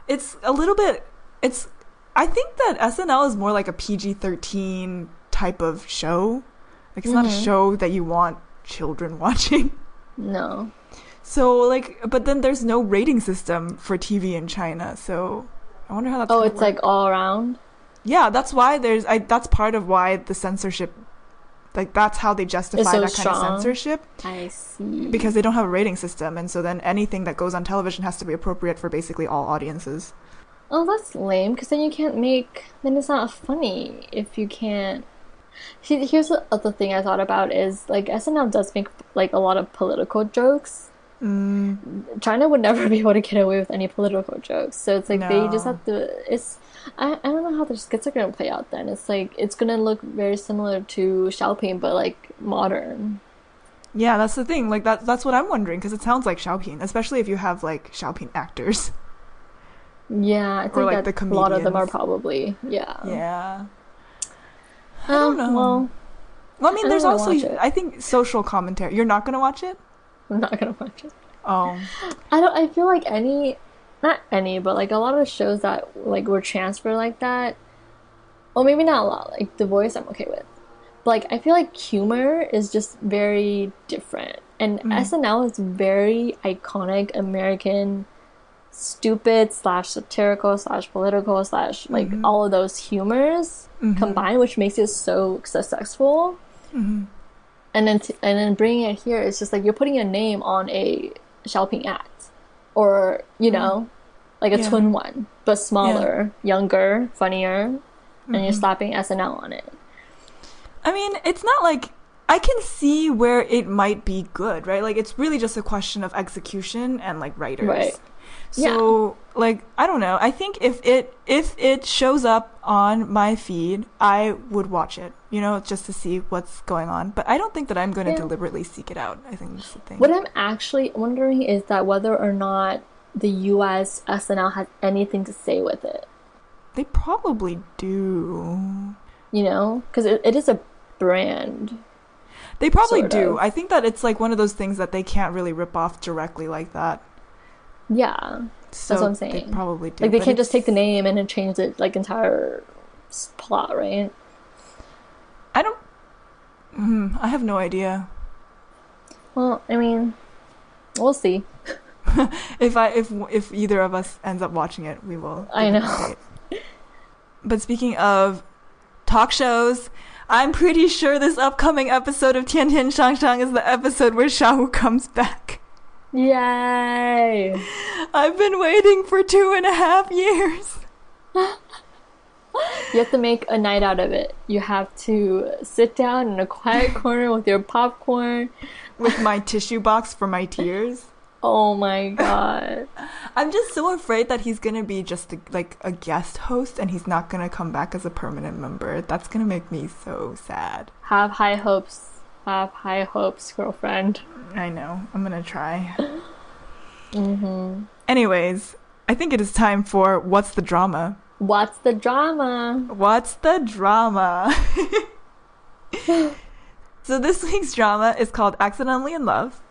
it's a little bit it's I think that SNL is more like a PG-13 type of show. Like it's not a Mhm. show that you want children watching. No. So like but then there's no rating system for TV in China. So I wonder how that's Oh, it's work. like all around. Yeah, that's why there's I that's part of why the censorship like that's how they justify so that kind of strong. censorship I see. because they don't have a rating system and so then anything that goes on television has to be appropriate for basically all audiences. Oh, that's lame. Because then you can't make. Then it's not funny if you can't. See, here's the other thing I thought about is like SNL does make like a lot of political jokes. Mm, China would never be able to get away with any political jokes, so it's like they just have to. It's I, I don't know how the skits are gonna play out. Then it's like it's gonna look very similar to Xiaopin, but like modern. Yeah, that's the thing. Like that that's what I'm wondering because it sounds like Xiaopin, especially if you have like Xiaopin actors. Yeah, I think like that the a lot of them are probably yeah. Yeah. I oh, don't know. Well, Well, I mean, I there's also. I think social commentary. You're not gonna watch it? I'm not gonna watch it. Oh, I don't. I feel like any, not any, but like a lot of shows that like were transferred like that. Well, maybe not a lot. Like The Voice, I'm okay with. But like I feel like humor is just very different, and mm-hmm. SNL is very iconic American, stupid slash satirical slash political slash like mm-hmm. all of those humors mm-hmm. combined, which makes it so successful. Mm-hmm. And then t- and then bringing it here, it's just like you're putting a name on a Xiaopin act, or you know, like a Yeah. twin one, but smaller, younger, funnier, and you're slapping SNL on it. I mean, it's not like I can see where it might be good, right? Like it's really just a question of execution and like writers. Right. So, like I don't know. I think if it if it shows up on my feed, I would watch it. You know, just to see what's going on. But I don't think that I'm going to Yeah. deliberately seek it out. I think that's the thing. What I'm actually wondering is that whether or not the U.S. SNL has anything to say with it. They probably do. You know, because it, it is a brand. They probably do. of. I think that it's like one of those things that they can't really rip off directly like that. Yeah, So what I'm They saying. probably do. like they can't just take the name and then change the like entire plot, right? I don't. Mm, I have no idea. Well, I mean, we'll see. If I if if either of us ends up watching it, we will. I know. But speaking of talk shows, I'm pretty sure this upcoming episode of Tian Tian Xiang Shang is the episode where Xiao comes back. Yay! I've been waiting for two and a half years. You have to make a night out of it. You have to sit down in a quiet corner with your popcorn. With my tissue box for my tears. Oh my god. I'm just so afraid that he's gonna be just a, like a guest host and he's not gonna come back as a permanent member. That's gonna make me so sad. Have high hopes. Have high hopes, girlfriend. I know. I'm gonna try. Mm-hmm. Anyways, I think it is time for What's the Drama? What's the drama? What's the drama? so this week's drama is called Accidentally in Love.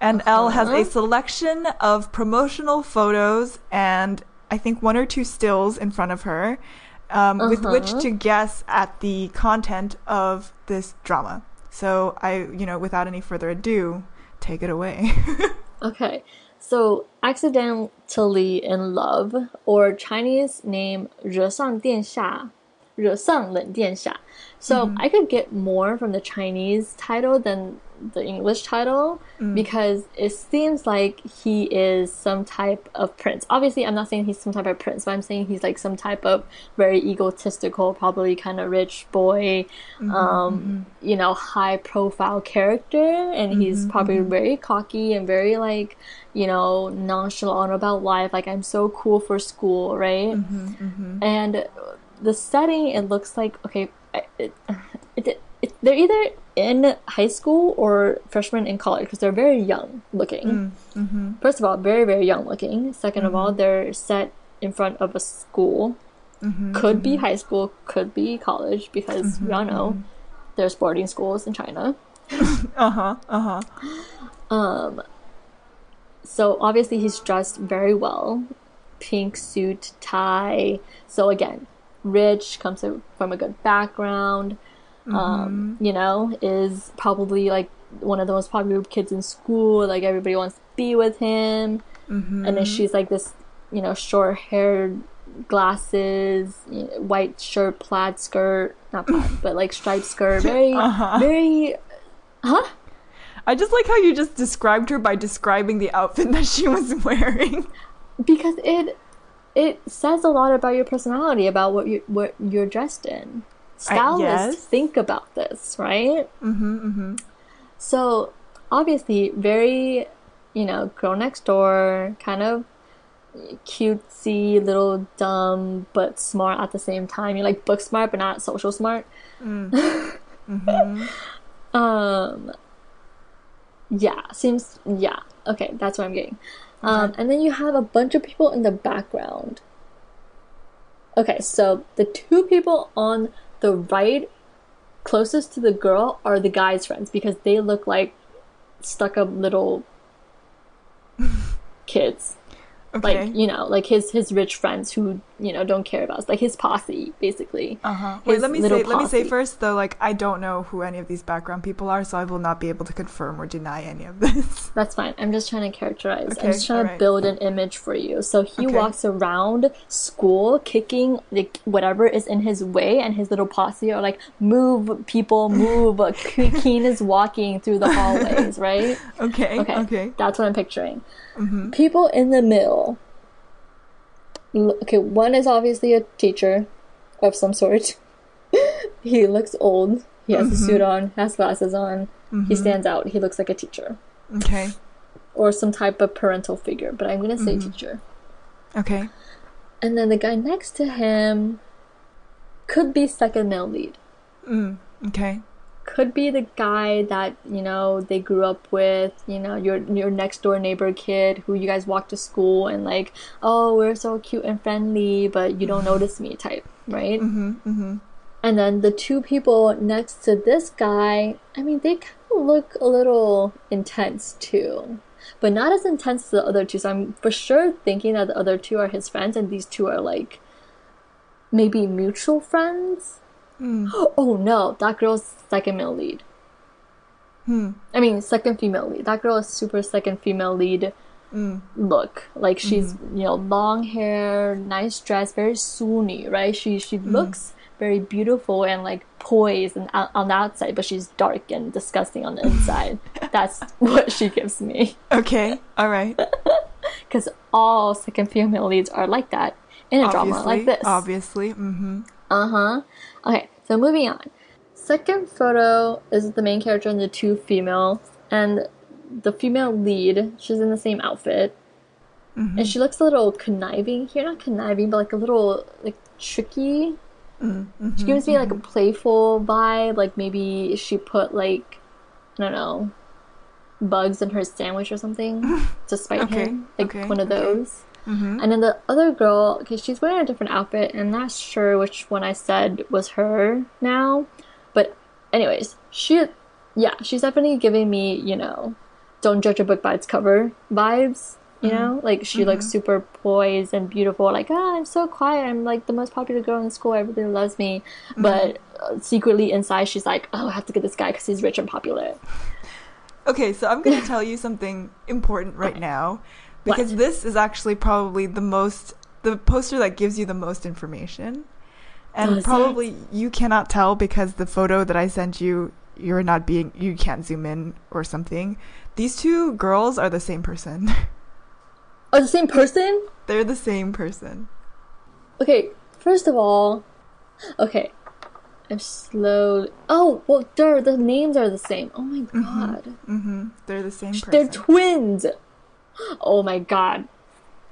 And Elle has a Uh-huh. selection of promotional photos and I think one or two stills in front of her um, with which Uh-huh. to guess at the content of this drama. So I, you know, without any further ado, take it away. okay. So, accidentally in love, or Chinese name 惹上殿下,惹上冷殿下. So, mm-hmm. I could get more from the Chinese title than the English title mm. because it seems like he is some type of prince. Obviously, I'm not saying he's some type of prince, but I'm saying he's like some type of very egotistical, probably kind of rich boy, mm-hmm, um, mm-hmm. you know, high profile character. And he's mm-hmm, probably very cocky and very like, you know, nonchalant about life. Like, I'm so cool for school, right? And the setting, it looks like, okay, I- it, it, it, they're either in high school or freshmen in college because they're very young looking. Mm, mm-hmm. First of all, very, very young looking. 2nd of all, mm-hmm. they're set in front of a school. Mm-hmm, could be high school, could be college because we all know there's boarding schools in China. uh huh. Uh huh. Um, so obviously he's dressed very well, pink suit, tie. So again, rich, comes from a good background. Um, you know, is probably like one of the most popular kids in school. Like everybody wants to be with him. And then she's like this, you know, short haired, glasses, you know, white shirt, plaid skirt, not plaid, but like striped skirt. Very, Uh-huh. very, huh? I just like how you just described her by describing the outfit that she was wearing. because it it says a lot about your personality about what you what you're dressed in stylists yes. think about this right? Mm-hmm. Mm-hmm. so obviously very you know girl next door kind of cutesy little dumb but smart at the same time. You're like book smart but not social smart. Um yeah seems yeah. Okay that's what i'm getting. Um, and then you have a bunch of people in the background. Okay so the two people on the right closest to the girl are the guy's friends because they look like stuck up little kids Okay. like you know like his his rich friends who you know don't care about us like his posse basically Uh-huh. Wait, let me say let me say first though, like I don't know who any of these background people are, so I will not be able to confirm or deny any of this. That's fine. I'm just trying to characterize. Okay, I'm just trying alright. to build an image for you. So he Okay. walks around school kicking like whatever is in his way, and his little posse are like, "Move, people, move!" Ke- Keen is walking through the hallways, right? Okay. Okay, Okay. that's what I'm picturing. Mm-hmm. People in the middle. Okay, one is obviously a teacher of some sort. he looks old. He has a suit on, has glasses on. He stands out. He looks like a teacher Okay. or some type of parental figure, but I'm gonna say teacher. Okay. And then the guy next to him could be second male lead. Mm. Okay. Could be the guy that you know they grew up with. You know your your next door neighbor kid who you guys walk to school and like, oh, we're so cute and friendly, but you don't notice me type, right? Mm-hmm. Mm-hmm. And then the two people next to this guy, I mean, they kind of look a little intense too, but not as intense as the other two. So I'm for sure thinking that the other two are his friends, and these two are like maybe mutual friends. Hmm. Oh no, that girl's second male lead. Hmm. I mean, second female lead. That girl is super second female lead Mm. look. Like she's you know long hair, nice dress, very sunny, right? She she looks very beautiful and like poised and out, on the outside, but she's dark and disgusting on the inside. That's what she gives me. Okay, all right. Because all second female leads are like that in a drama like this. obviously. Mm-hmm. Uh huh. Okay, so moving on. Second photo is the main character and the two females, and the female lead, she's in the same outfit. Mm-hmm. And she looks a little conniving here, not conniving, but like a little like tricky. Mm-hmm. She gives me like a playful vibe, like maybe she put like I don't know bugs in her sandwich or something to spite Okay, him, like okay, one of okay. Those. And then the other girl, because she's wearing a different outfit, and I'm not sure which one I said was her now. But, anyways, she, yeah, she's definitely giving me, you know, don't judge a book by its cover vibes. You know, like she looks super poised and beautiful. Like, ah, I'm so quiet. I'm like the most popular girl in school. Everybody loves me. But uh, secretly inside, she's like, oh, I have to get this guy because he's rich and popular. Okay, so I'm going to tell you something important right now because What? this is actually probably the most the poster that gives you the most information. And Does it? probably you cannot tell because the photo that I sent you you're not being you can't zoom in or something. These two girls are the same person. Are the same person? They're the same person. Okay, first of all, okay, I'm slow. Oh, well, duh, the names are the same. Oh my god. mm-hmm They're the same person. They're twins! Oh my god.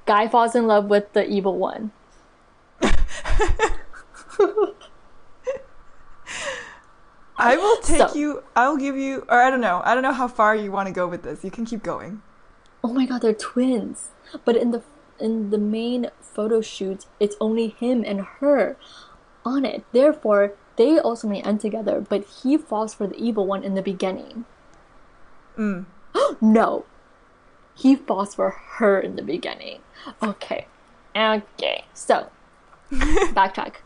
Guy falls in love with the evil one. I will take So- you I will give you or I don't know. I don't know how far you want to go with this. You can keep going. Oh my god, they're twins. But in the in the main photo shoot, it's only him and her on it. Therefore, they ultimately end together, but he falls for the evil one in the beginning. Mm. no. He falls for her in the beginning. Okay. Okay. So, backtrack.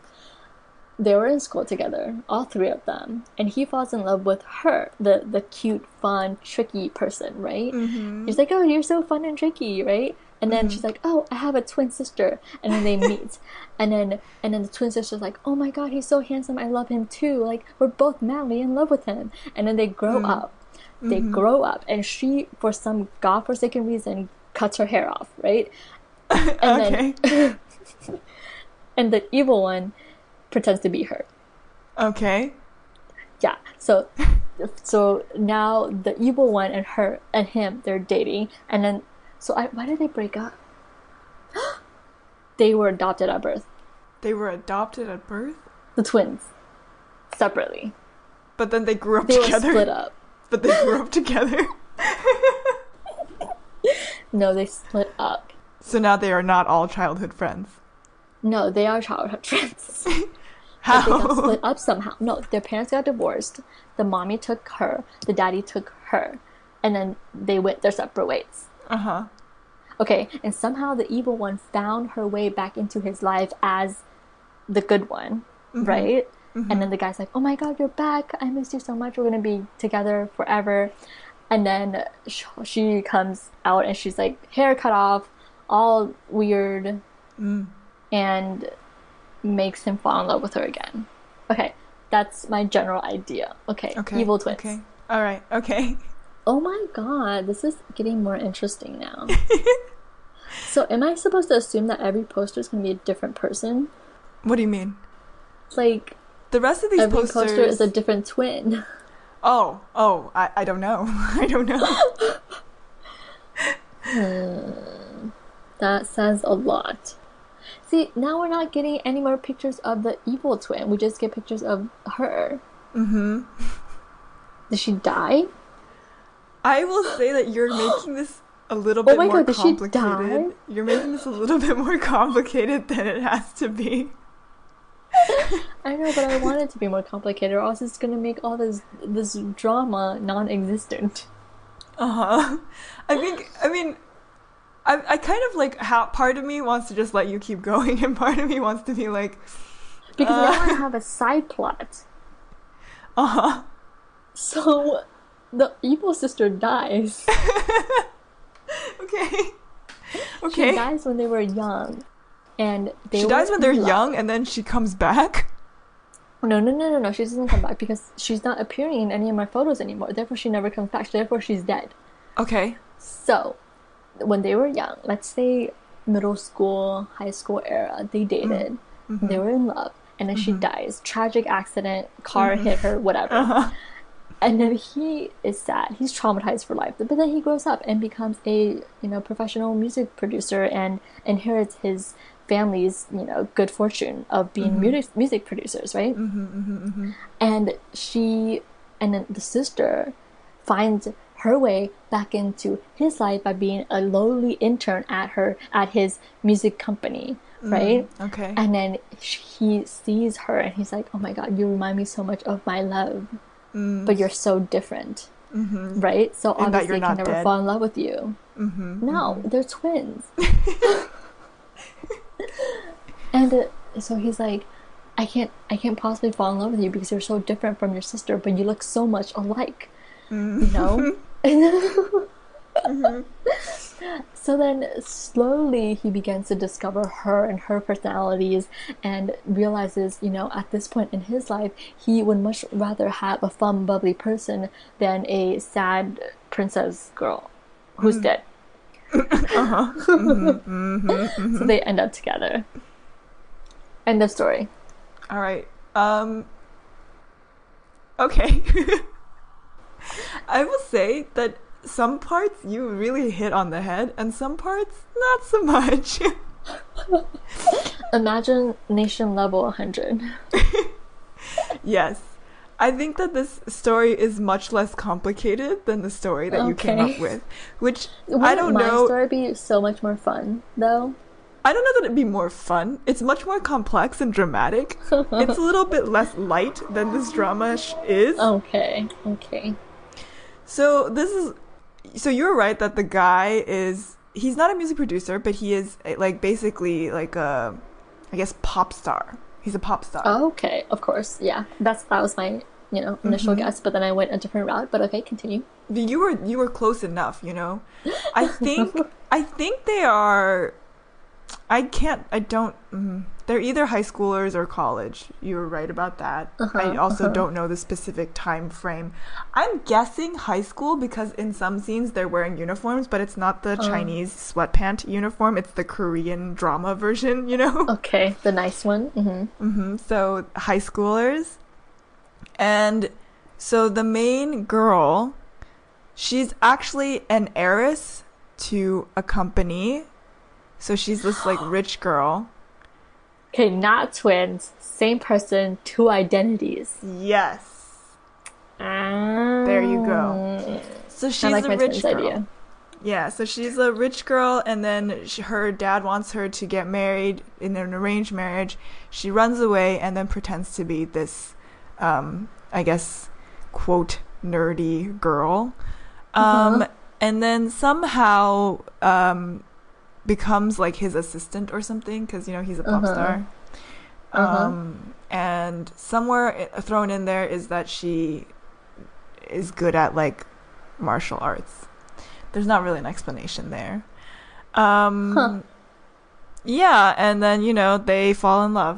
They were in school together, all three of them, and he falls in love with her, the the cute, fun, tricky person, right? Mm-hmm. He's like, "Oh, you're so fun and tricky, right?" And then she's like, "Oh, I have a twin sister," and then they meet, and then and then the twin sister's like, "Oh my god, he's so handsome! I love him too! Like we're both madly in love with him." And then they grow up. They mm-hmm. grow up, and she, for some godforsaken reason, cuts her hair off, right? And then and the evil one pretends to be her. okay. Yeah. So so now the evil one and her and him they're dating and then so I, why did they break up? they were adopted at birth. They were adopted at birth, The twins. Separately. but then they grew up They were split up. But they grew up together. No, they split up. So now they are not all childhood friends. No, they are childhood friends. But they got split up somehow. No, their parents got divorced. The mommy took her. The daddy took her. And then they went their separate ways. Uh huh. Okay, and somehow the evil one found her way back into his life as the good one, right? And then the guy's like, "Oh my god, you're back! I miss you so much. We're gonna be together forever." And then she comes out and she's like, hair cut off, all weird, mm. and makes him fall in love with her again. Okay, that's my general idea. Okay, Okay. evil twins. Okay. All right. Okay. Oh my god, this is getting more interesting now. so, am I supposed to assume that every poster is going to be a different person? What do you mean? Like, The rest of these every posters. poster is a different twin. Oh, oh, I, I don't know. I don't know. That says a lot. See, now we're not getting any more pictures of the evil twin. We just get pictures of her. mm-hmm. Did she die? I will say that you're making this a little bit Oh my more God, did she complicated. die? You're making this a little bit more complicated than it has to be. I know, but I want it to be more complicated, or else it's gonna make all this this drama non-existent. Uh huh. I think. I mean, I I kind of like how part of me wants to just let you keep going, and part of me wants to be like, Because Uh. now I have a side plot. uh huh. So the evil sister dies. Okay. She Okay. dies when they were young, and they She dies when they're love. young, and then she comes back. No, no, no, no, no. She doesn't come back because she's not appearing in any of my photos anymore. Therefore, she never comes back. Therefore, she's dead. Okay. So, when they were young, let's say middle school, high school era, they dated, they were in love, and then she dies. Tragic accident, car hit her, whatever. And then he is sad. He's traumatized for life. But then he grows up and becomes a you know professional music producer and inherits his family's you know good fortune of being mm-hmm. music music producers, right? Mm-hmm, mm-hmm, and she and then the sister finds her way back into his life by being a lowly intern at her at his music company, mm, right? Okay. And then he sees her and he's like, "Oh my god, you remind me so much of my love, mm. but you're so different." Mm-hmm. Right? So And obviously, I can never dead. fall in love with you. Mm-hmm. No, they're twins. and uh, so he's like, "I can't, I can't possibly fall in love with you because you're so different from your sister, but you look so much alike." Mm-hmm. You know. Mm-hmm. Mm-hmm. So then slowly he begins to discover her and her personalities and realizes, you know, at this point in his life, he would much rather have a fun, bubbly person than a sad princess girl who's dead. Uh-huh. Mm-hmm. Mm-hmm. Mm-hmm. So they end up together. End of story. All right. Um. Okay. I will say that some parts you really hit on the head, and some parts not so much. Imagine nation level 100. yes. I think that this story is much less complicated than the story that you came Okay. up with, which I Wouldn't don't my know. story be so much more fun, though? I don't know that it'd be more fun. It's much more complex and dramatic. it's a little bit less light than this drama sh- is. Okay, okay. So this is so you're right that the guy is he's not a music producer, but he is eh, like basically like a I guess pop star. He's a pop star. Okay, of course, yeah. That's that was my you know initial Mm-hmm. guess, but then I went a different route. But okay, continue. You were you were close enough, you know. I think I think they are. I can't. I don't. Mm, they're either high schoolers or college. You were right about that. I Uh-huh, also uh-huh. don't know the specific time frame. I'm guessing high school because in some scenes they're wearing uniforms, but it's not the Chinese sweatpant uniform. It's the Korean drama version. You know. Okay, the nice one. hmm hmm So high schoolers, and so the main girl, she's actually an heiress to a company. So she's this like rich girl. Okay, not twins, same person, two identities. Yes. There There you go. So she's like a rich girl. idea. Yeah, so she's a rich girl, and then sh her dad wants her to get married in an arranged marriage. She runs away and then pretends to be this, um, I guess, quote, nerdy girl. Um, Uh-huh. And then somehow um, becomes like his assistant or something, because, you know, he's a pop Uh-huh. star. Uh-huh. Um, and somewhere thrown in there is that she is good at like martial arts. There's not really an explanation there. Um, Huh. Yeah, and then you know they fall in love.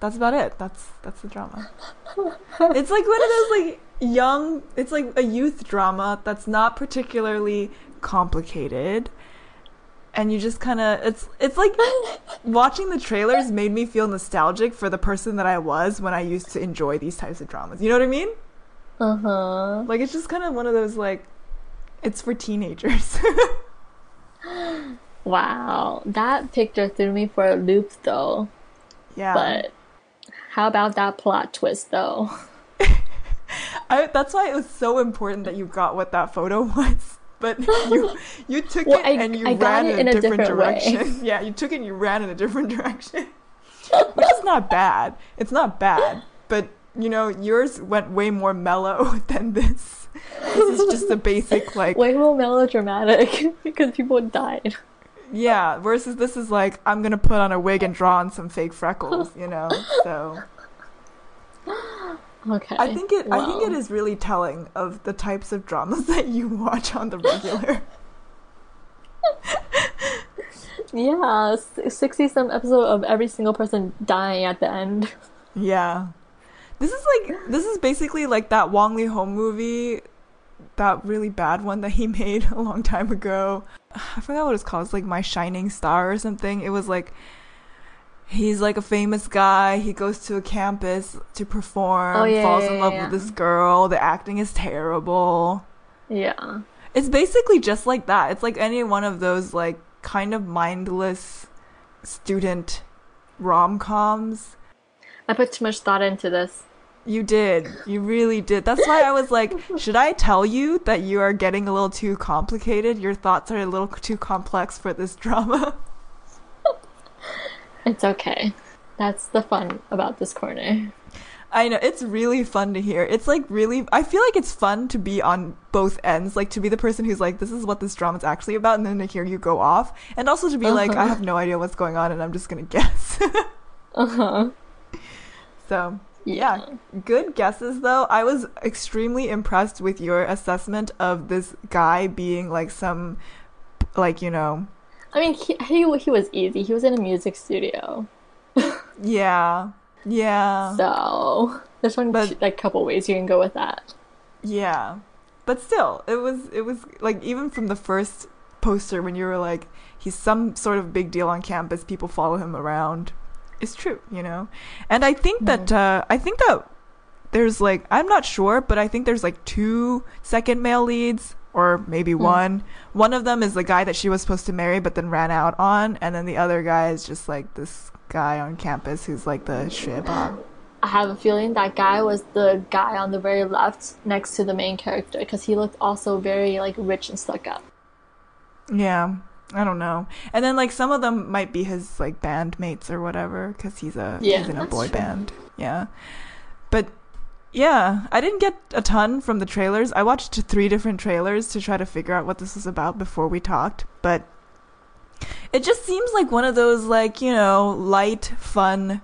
That's about it. That's that's the drama. it's like one of those like young. It's like a youth drama that's not particularly complicated, and you just kind of it's it's like watching the trailers made me feel nostalgic for the person that I was when I used to enjoy these types of dramas. You know what I mean? Uh huh. Like it's just kind of one of those like it's for teenagers. Wow, that picture threw me for a loop, though. yeah. But how about that plot twist, though? I, that's why it was so important that you got what that photo was. But you you took Well, it I- and you I ran in a, in a different, different direction. Yeah, you took it and you ran in a different direction. Which is not bad. It's not bad. But you know, yours went way more mellow than this. This is just the basic like Way more melodramatic because people died. yeah, versus this is like I'm gonna put on a wig and draw on some fake freckles, you know. So Okay. I think it I think it is really telling of the types of dramas that you watch on the regular. Yeah, sixty some episode of every single person dying at the end. Yeah. This is like this is basically like that Wang Leehom movie, that really bad one that he made a long time ago. I forgot what it's called. It's like My Shining Star or something. It was like he's like a famous guy. He goes to a campus to perform, Oh, yeah, falls yeah, in love yeah. with this girl. The acting is terrible. Yeah. It's basically just like that. It's like any one of those like kind of mindless student rom-coms. I put too much thought into this. You did. You really did. That's why I was like, should I tell you that you are getting a little too complicated? Your thoughts are a little too complex for this drama. It's okay. That's the fun about this corner. I know it's really fun to hear. It's like really I feel like it's fun to be on both ends, like to be the person who's like this is what this drama's actually about and then to hear you go off and also to be like I Uh-huh. have no idea what's going on and I'm just going to guess. Uh huh. so, Yeah. yeah, good guesses though. I was extremely impressed with your assessment of this guy being like some like, you know, I mean, he, he he was easy. He was in a music studio, yeah. Yeah. so there's one But- like couple ways you can go with that. Yeah. But still, it was it was like even from the first poster when you were like he's some sort of big deal on campus, people follow him around. It's true, you know. And I think that uh I think that there's like I'm not sure, but I think there's like two second male leads or maybe hmm. one. One of them is the guy that she was supposed to marry but then ran out on and then the other guy is just like this guy on campus who's like the sheba. I have a feeling that guy was the guy on the very left next to the main character because he looked also very like rich and stuck up. Yeah, I don't know. And then like some of them might be his like bandmates or whatever because he's a Yeah, he's in a boy true. band. Yeah, but yeah, I didn't get a ton from the trailers. I watched three different trailers to try to figure out what this was about before we talked, but it just seems like one of those like you know light, fun.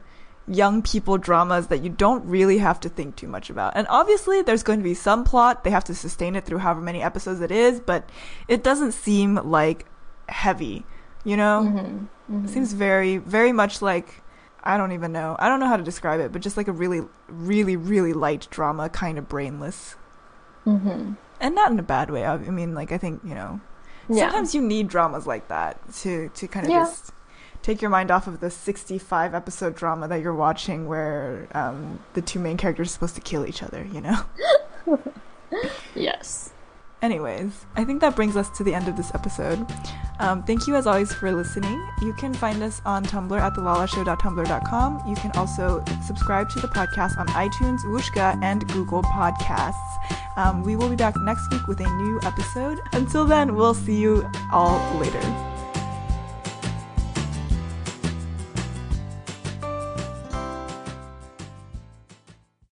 Young people dramas that you don't really have to think too much about. And obviously, there's going to be some plot. They have to sustain it through however many episodes it is, but it doesn't seem like heavy, you know? Mm-hmm. It seems very, very much like I don't even know. I don't know how to describe it, but just like a really, really, really light drama, kind of brainless, Mm-hmm. and not in a bad way. I mean, like I think you know, Yeah. sometimes you need dramas like that to to kind of Yeah. just take your mind off of the 65 episode drama that you're watching, where um, the two main characters are supposed to kill each other. You know. Yes. Anyways, I think that brings us to the end of this episode. Um, thank you as always for listening. You can find us on Tumblr at thelalashow.tumblr.com. You can also subscribe to the podcast on iTunes, Wooshka, and Google Podcasts. Um, we will be back next week with a new episode. Until then, we'll see you all later.